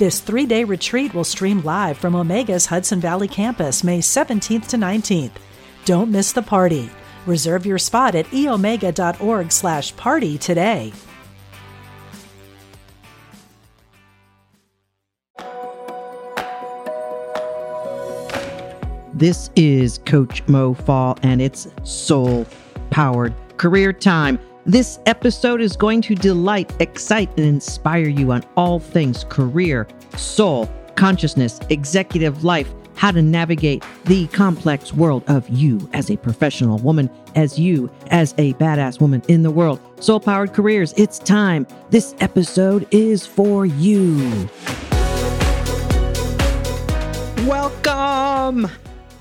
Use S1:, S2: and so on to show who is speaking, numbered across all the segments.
S1: This three day retreat will stream live from Omega's Hudson Valley campus May 17th to 19th. Don't miss the party. Reserve your spot at eomega.org slash party today.
S2: This is Coach Mo Fall, and it's soul powered career time. This episode is going to delight, excite, and inspire you on all things career, soul, consciousness, executive life, how to navigate the complex world of you as a professional woman, as you as a badass woman in the world. Soul powered careers, it's time. This episode is for you. Welcome.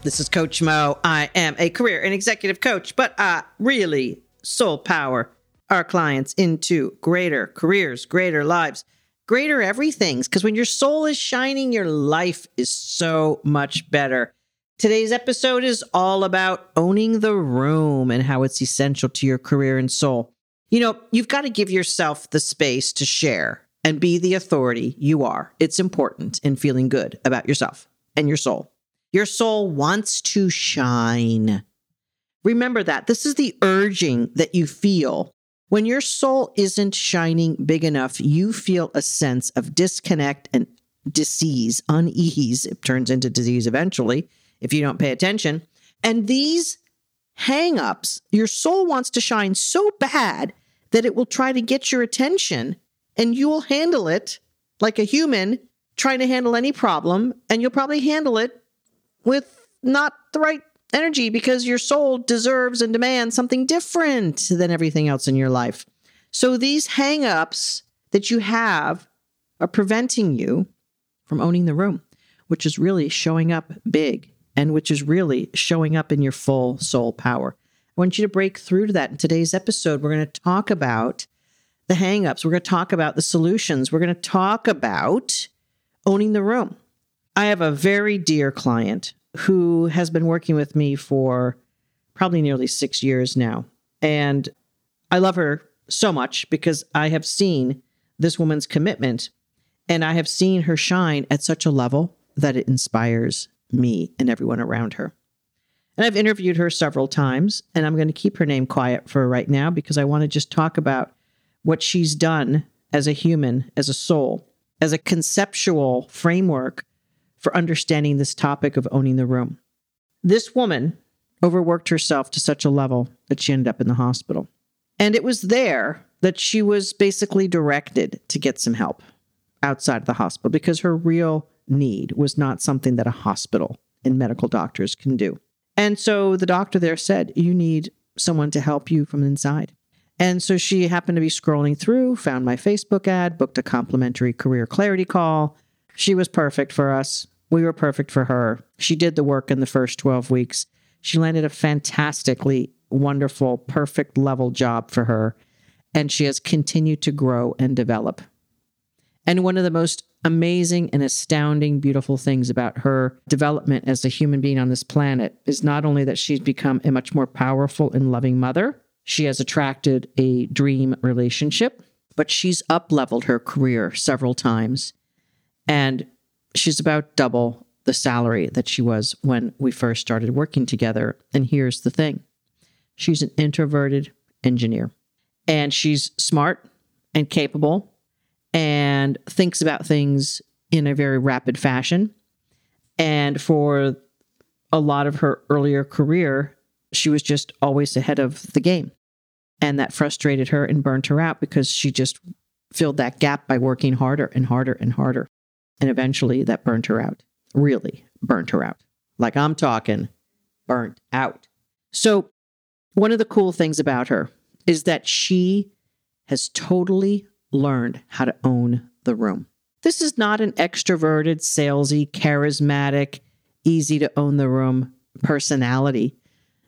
S2: This is Coach Mo. I am a career and executive coach, but I really soul power our clients into greater careers, greater lives, greater everythings. Because when your soul is shining, your life is so much better. Today's episode is all about owning the room and how it's essential to your career and soul. You know, you've got to give yourself the space to share and be the authority you are. It's important in feeling good about yourself and your soul. Your soul wants to shine. Remember that. This is the urging that you feel. When your soul isn't shining big enough, you feel a sense of disconnect and disease, unease. It turns into disease eventually if you don't pay attention. And these hangups, your soul wants to shine so bad that it will try to get your attention and you will handle it like a human trying to handle any problem. And you'll probably handle it with not the right energy because your soul deserves and demands something different than everything else in your life. So these hangups that you have are preventing you from owning the room, which is really showing up big and which is really showing up in your full soul power. I want you to break through to that. In today's episode, we're going to talk about the hangups. We're going to talk about the solutions. We're going to talk about owning the room. I have a very dear client who has been working with me for probably nearly six years now. And I love her so much because I have seen this woman's commitment and I have seen her shine at such a level that it inspires me and everyone around her. And I've interviewed her several times, and I'm going to keep her name quiet for right now because I want to just talk about what she's done as a human, as a soul, as a conceptual framework for understanding this topic of owning the room. This woman overworked herself to such a level that she ended up in the hospital. And it was there that she was basically directed to get some help outside of the hospital because her real need was not something that a hospital and medical doctors can do. And so the doctor there said, You need someone to help you from inside. And so she happened to be scrolling through, found my Facebook ad, booked a complimentary career clarity call, she was perfect for us. We were perfect for her. She did the work in the first 12 weeks. She landed a fantastically wonderful, perfect level job for her. And she has continued to grow and develop. And one of the most amazing and astounding, beautiful things about her development as a human being on this planet is not only that she's become a much more powerful and loving mother, she has attracted a dream relationship, but she's up leveled her career several times and she's about double the salary that she was when we first started working together. And here's the thing she's an introverted engineer, and she's smart and capable and thinks about things in a very rapid fashion. And for a lot of her earlier career, she was just always ahead of the game. And that frustrated her and burnt her out because she just filled that gap by working harder and harder and harder. And eventually that burnt her out, really burnt her out. Like I'm talking burnt out. So, one of the cool things about her is that she has totally learned how to own the room. This is not an extroverted, salesy, charismatic, easy to own the room personality.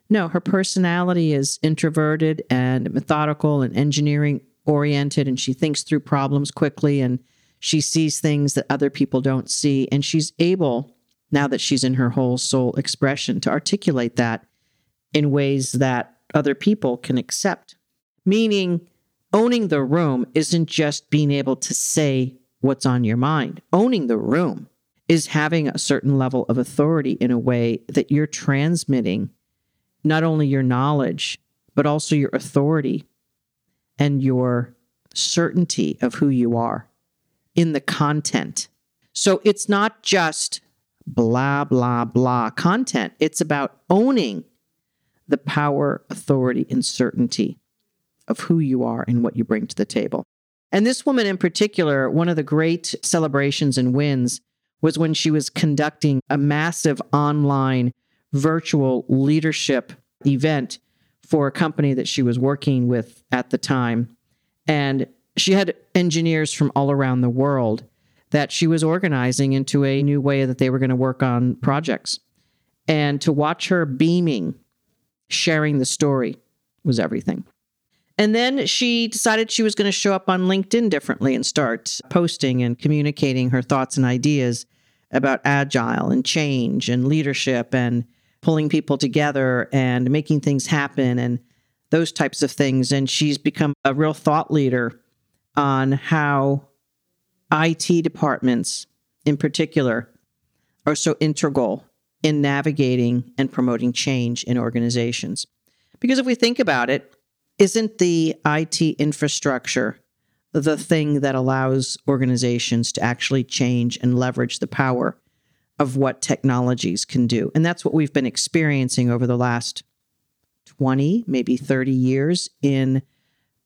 S2: No, her personality is introverted and methodical and engineering oriented, and she thinks through problems quickly and she sees things that other people don't see. And she's able, now that she's in her whole soul expression, to articulate that in ways that other people can accept. Meaning, owning the room isn't just being able to say what's on your mind. Owning the room is having a certain level of authority in a way that you're transmitting not only your knowledge, but also your authority and your certainty of who you are in the content. So it's not just blah, blah, blah content, it's about owning the power, authority, and certainty of who you are and what you bring to the table. And this woman in particular, one of the great celebrations and wins was when she was conducting a massive online virtual leadership event for a company that she was working with at the time. And she had engineers from all around the world that she was organizing into a new way that they were going to work on projects. And to watch her beaming, sharing the story was everything. And then she decided she was going to show up on LinkedIn differently and start posting and communicating her thoughts and ideas about agile and change and leadership and pulling people together and making things happen and those types of things. And she's become a real thought leader on how IT departments, in particular, are so integral in navigating and promoting change in organizations. Because if we think about it, isn't the IT infrastructure the thing that allows organizations to actually change and leverage the power of what technologies can do? And that's what we've been experiencing over the last 20, maybe 30 years in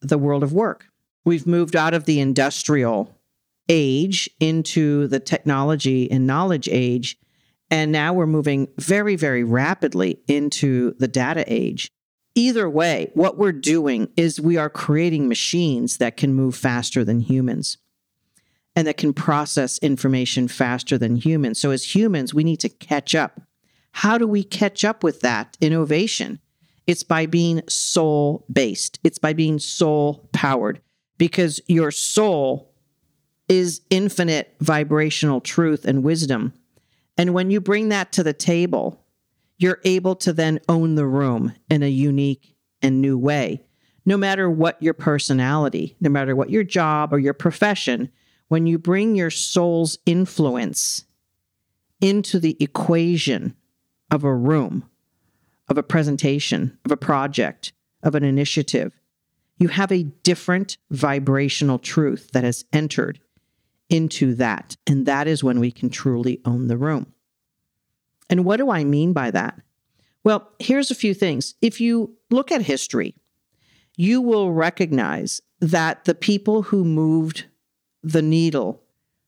S2: the world of work. We've moved out of the industrial age into the technology and knowledge age. And now we're moving very, very rapidly into the data age. Either way, what we're doing is we are creating machines that can move faster than humans and that can process information faster than humans. So, as humans, we need to catch up. How do we catch up with that innovation? It's by being soul based, it's by being soul powered because your soul is infinite vibrational truth and wisdom. And when you bring that to the table, you're able to then own the room in a unique and new way. No matter what your personality, no matter what your job or your profession, when you bring your soul's influence into the equation of a room, of a presentation, of a project, of an initiative, you have a different vibrational truth that has entered into that. And that is when we can truly own the room. And what do I mean by that? Well, here's a few things. If you look at history, you will recognize that the people who moved the needle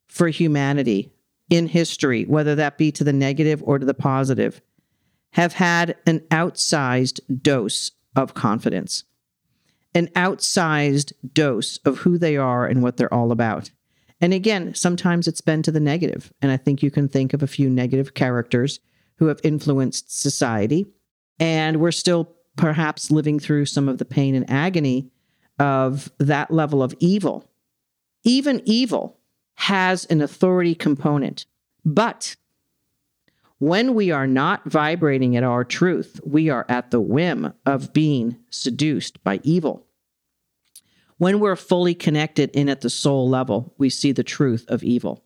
S2: for humanity in history, whether that be to the negative or to the positive, have had an outsized dose of confidence, an outsized dose of who they are and what they're all about. And again, sometimes it's been to the negative. And I think you can think of a few negative characters who have influenced society. And we're still perhaps living through some of the pain and agony of that level of evil. Even evil has an authority component. But when we are not vibrating at our truth, we are at the whim of being seduced by evil. When we're fully connected in at the soul level, we see the truth of evil.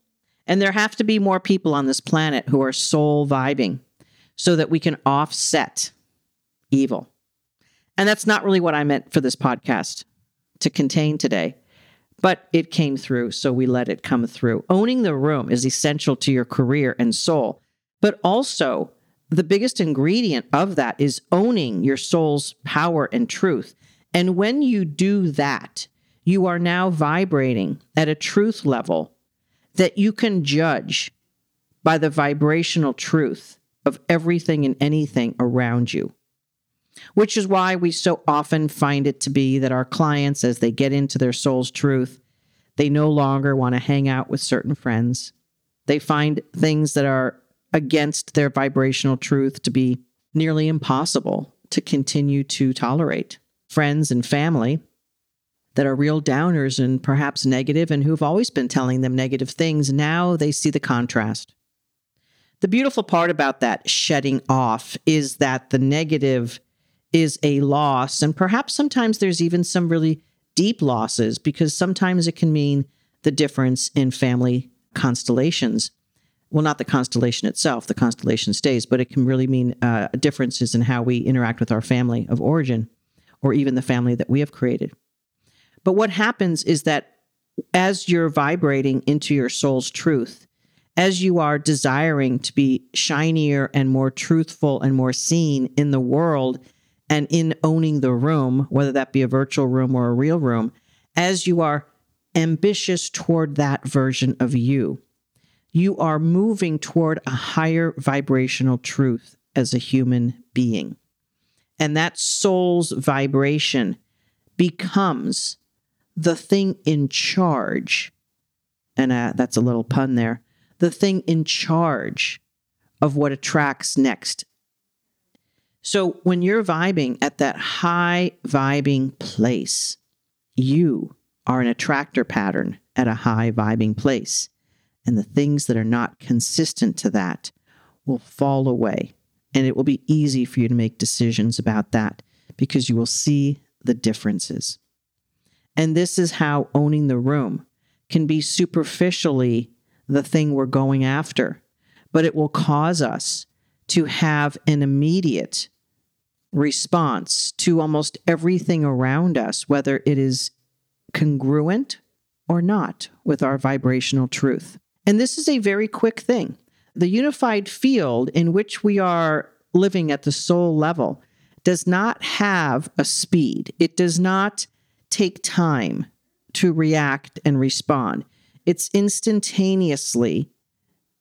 S2: And there have to be more people on this planet who are soul vibing so that we can offset evil. And that's not really what I meant for this podcast to contain today, but it came through, so we let it come through. Owning the room is essential to your career and soul, but also the biggest ingredient of that is owning your soul's power and truth. And when you do that, you are now vibrating at a truth level that you can judge by the vibrational truth of everything and anything around you. Which is why we so often find it to be that our clients, as they get into their soul's truth, They no longer want to hang out with certain friends. They find things that are against their vibrational truth to be nearly impossible to continue to tolerate. Friends and family that are real downers and perhaps negative and who've always been telling them negative things, now they see the contrast. The beautiful part about that shedding off is that the negative is a loss, and perhaps sometimes there's even some really deep losses because sometimes it can mean the difference in family constellations. Well, not the constellation itself, the constellation stays, but it can really mean uh, differences in how we interact with our family of origin or even the family that we have created. But what happens is that as you're vibrating into your soul's truth, as you are desiring to be shinier and more truthful and more seen in the world and in owning the room, whether that be a virtual room or a real room, as you are ambitious toward that version of you, you are moving toward a higher vibrational truth as a human being. And that soul's vibration becomes the thing in charge. And uh, that's a little pun there the thing in charge of what attracts next. So when you're vibing at that high vibing place, you are an attractor pattern at a high vibing place. And the things that are not consistent to that will fall away. And it will be easy for you to make decisions about that because you will see the differences. And this is how owning the room can be superficially the thing we're going after, but it will cause us to have an immediate response to almost everything around us, whether it is congruent or not with our vibrational truth. And this is a very quick thing. The unified field in which we are living at the soul level does not have a speed, it does not take time to react and respond it's instantaneously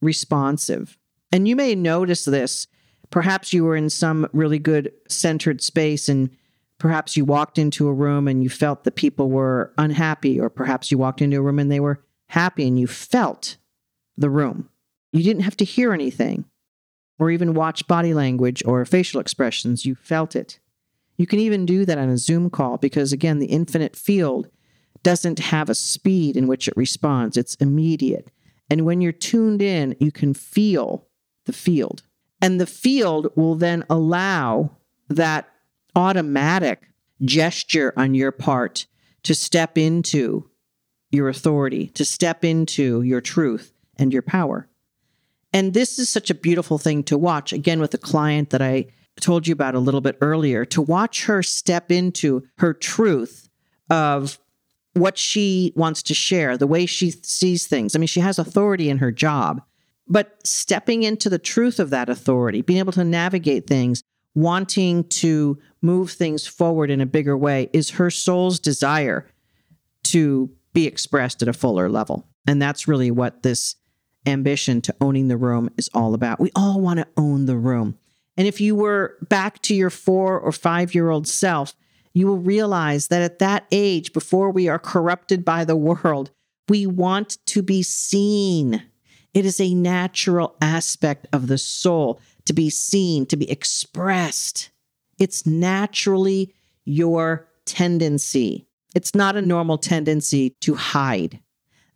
S2: responsive. And you may notice this. Perhaps you were in some really good centered space and perhaps you walked into a room and you felt that people were unhappy, or perhaps you walked into a room and they were happy and you felt the room. You didn't have to hear anything or even watch body language or facial expressions. You felt it. You can even do that on a Zoom call because, again, the infinite field doesn't have a speed in which it responds, it's immediate. And when you're tuned in, you can feel the field. And the field will then allow that automatic gesture on your part to step into your authority, to step into your truth and your power. And this is such a beautiful thing to watch. Again, with the client that I told you about a little bit earlier, to watch her step into her truth of what she wants to share, the way she sees things. I mean, she has authority in her job, but stepping into the truth of that authority, being able to navigate things, wanting to move things forward in a bigger way is her soul's desire to be expressed at a fuller level. And that's really what this ambition to owning the room is all about. We all want to own the room. And if you were back to your four or five year old self, you will realize that at that age, before we are corrupted by the world, we want to be seen. It is a natural aspect of the soul to be seen, to be expressed. It's naturally your tendency. It's not a normal tendency to hide.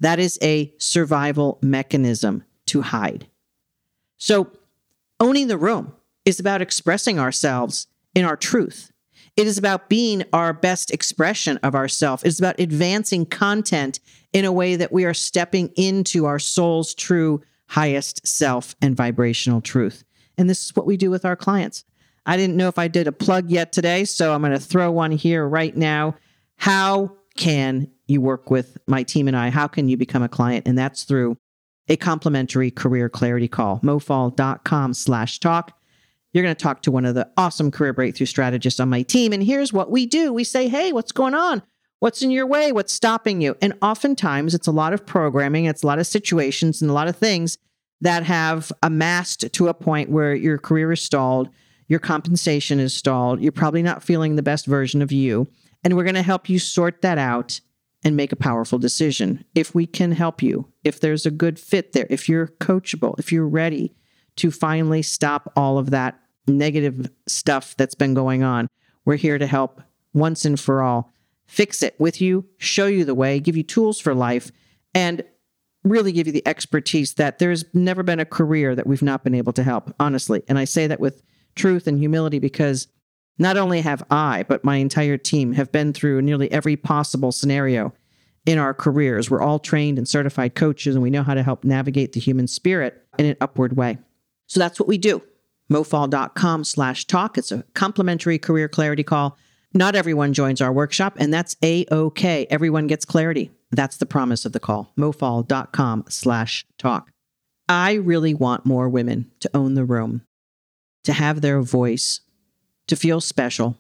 S2: That is a survival mechanism to hide. So, owning the room is about expressing ourselves in our truth. It is about being our best expression of ourself. It's about advancing content in a way that we are stepping into our soul's true highest self and vibrational truth. And this is what we do with our clients. I didn't know if I did a plug yet today, so I'm going to throw one here right now. How can you work with my team and I? How can you become a client? And that's through a complimentary career clarity call, mofall.com slash talk. You're going to talk to one of the awesome career breakthrough strategists on my team. And here's what we do we say, hey, what's going on? What's in your way? What's stopping you? And oftentimes it's a lot of programming, it's a lot of situations and a lot of things that have amassed to a point where your career is stalled, your compensation is stalled, you're probably not feeling the best version of you. And we're going to help you sort that out and make a powerful decision. If we can help you, if there's a good fit there, if you're coachable, if you're ready to finally stop all of that negative stuff that's been going on, we're here to help once and for all. Fix it with you, show you the way, give you tools for life, and really give you the expertise that there's never been a career that we've not been able to help, honestly. And I say that with truth and humility because not only have I, but my entire team have been through nearly every possible scenario in our careers. We're all trained and certified coaches, and we know how to help navigate the human spirit in an upward way. So that's what we do. Mofall.com slash talk. It's a complimentary career clarity call. Not everyone joins our workshop, and that's a-okay. Everyone gets clarity. That's the promise of the call. Mofall.com slash talk. I really want more women to own the room, to have their voice, to feel special,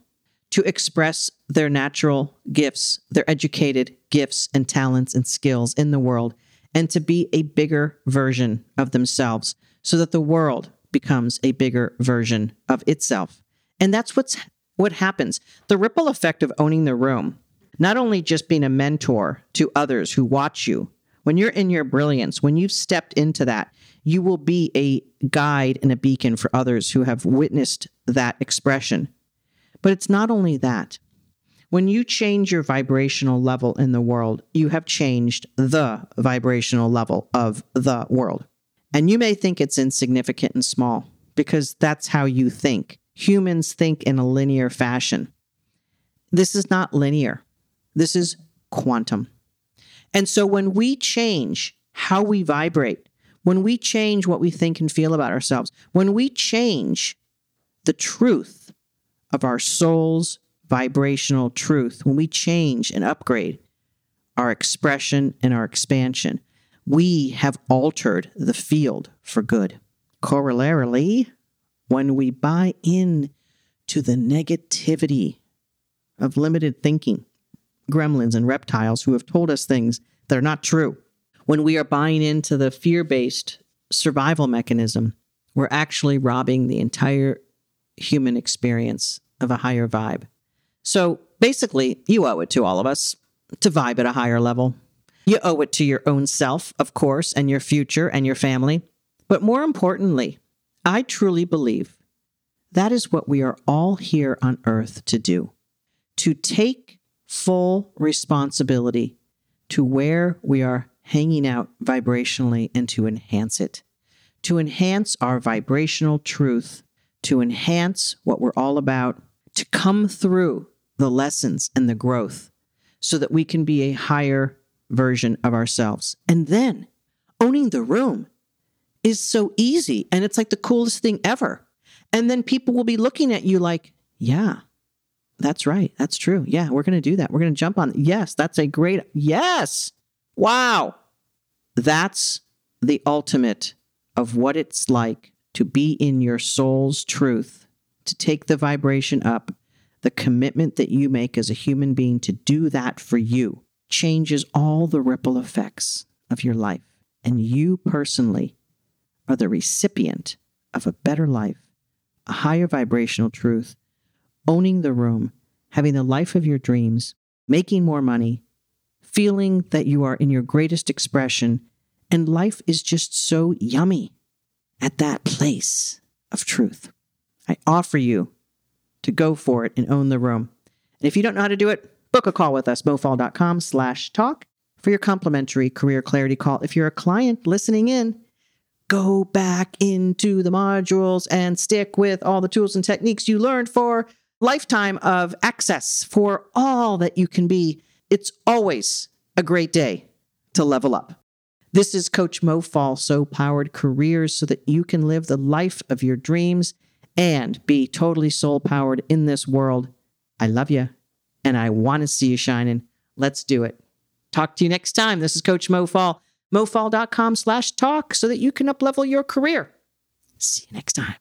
S2: to express their natural gifts, their educated gifts and talents and skills in the world, and to be a bigger version of themselves so that the world becomes a bigger version of itself. And that's what's what happens. The ripple effect of owning the room, not only just being a mentor to others who watch you, when you're in your brilliance, when you've stepped into that, you will be a guide and a beacon for others who have witnessed that expression. But it's not only that. When you change your vibrational level in the world, you have changed the vibrational level of the world. And you may think it's insignificant and small because that's how you think. Humans think in a linear fashion. This is not linear, this is quantum. And so when we change how we vibrate, when we change what we think and feel about ourselves, when we change the truth of our soul's vibrational truth, when we change and upgrade our expression and our expansion, we have altered the field for good. Corollarily, when we buy in to the negativity of limited thinking, gremlins and reptiles who have told us things that are not true, when we are buying into the fear based survival mechanism, we're actually robbing the entire human experience of a higher vibe. So basically, you owe it to all of us to vibe at a higher level. You owe it to your own self, of course, and your future and your family. But more importantly, I truly believe that is what we are all here on earth to do to take full responsibility to where we are hanging out vibrationally and to enhance it, to enhance our vibrational truth, to enhance what we're all about, to come through the lessons and the growth so that we can be a higher version of ourselves. And then owning the room is so easy and it's like the coolest thing ever. And then people will be looking at you like, yeah, that's right. That's true. Yeah, we're going to do that. We're going to jump on. Yes, that's a great. Yes. Wow. That's the ultimate of what it's like to be in your soul's truth, to take the vibration up, the commitment that you make as a human being to do that for you changes all the ripple effects of your life. And you personally are the recipient of a better life, a higher vibrational truth, owning the room, having the life of your dreams, making more money, feeling that you are in your greatest expression, and life is just so yummy at that place of truth. I offer you to go for it and own the room. And if you don't know how to do it, book a call with us, mofall.com slash talk for your complimentary career clarity call. If you're a client listening in, go back into the modules and stick with all the tools and techniques you learned for lifetime of access for all that you can be it's always a great day to level up. This is Coach Mo Fall, soul powered careers so that you can live the life of your dreams and be totally soul powered in this world. I love you and I want to see you shining. Let's do it. Talk to you next time. This is Coach Mo Fall, mofall.com slash talk so that you can uplevel your career. See you next time.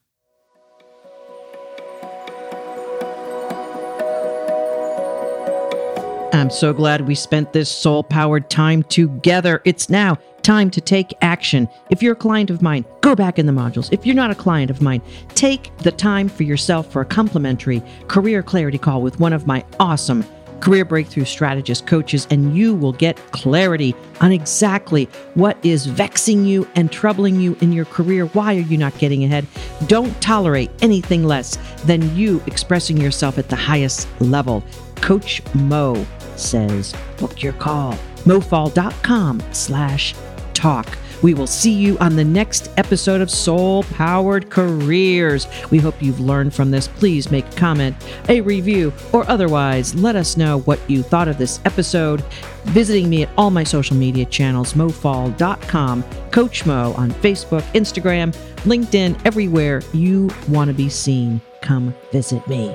S2: I'm so glad we spent this soul powered time together. It's now time to take action. If you're a client of mine, go back in the modules. If you're not a client of mine, take the time for yourself for a complimentary career clarity call with one of my awesome career breakthrough strategist coaches, and you will get clarity on exactly what is vexing you and troubling you in your career. Why are you not getting ahead? Don't tolerate anything less than you expressing yourself at the highest level. Coach Mo says, book your call. mofall.com slash talk. We will see you on the next episode of Soul Powered Careers. We hope you've learned from this. Please make a comment, a review, or otherwise let us know what you thought of this episode. Visiting me at all my social media channels, mofall.com, Coach Mo on Facebook, Instagram, LinkedIn, everywhere you want to be seen. Come visit me.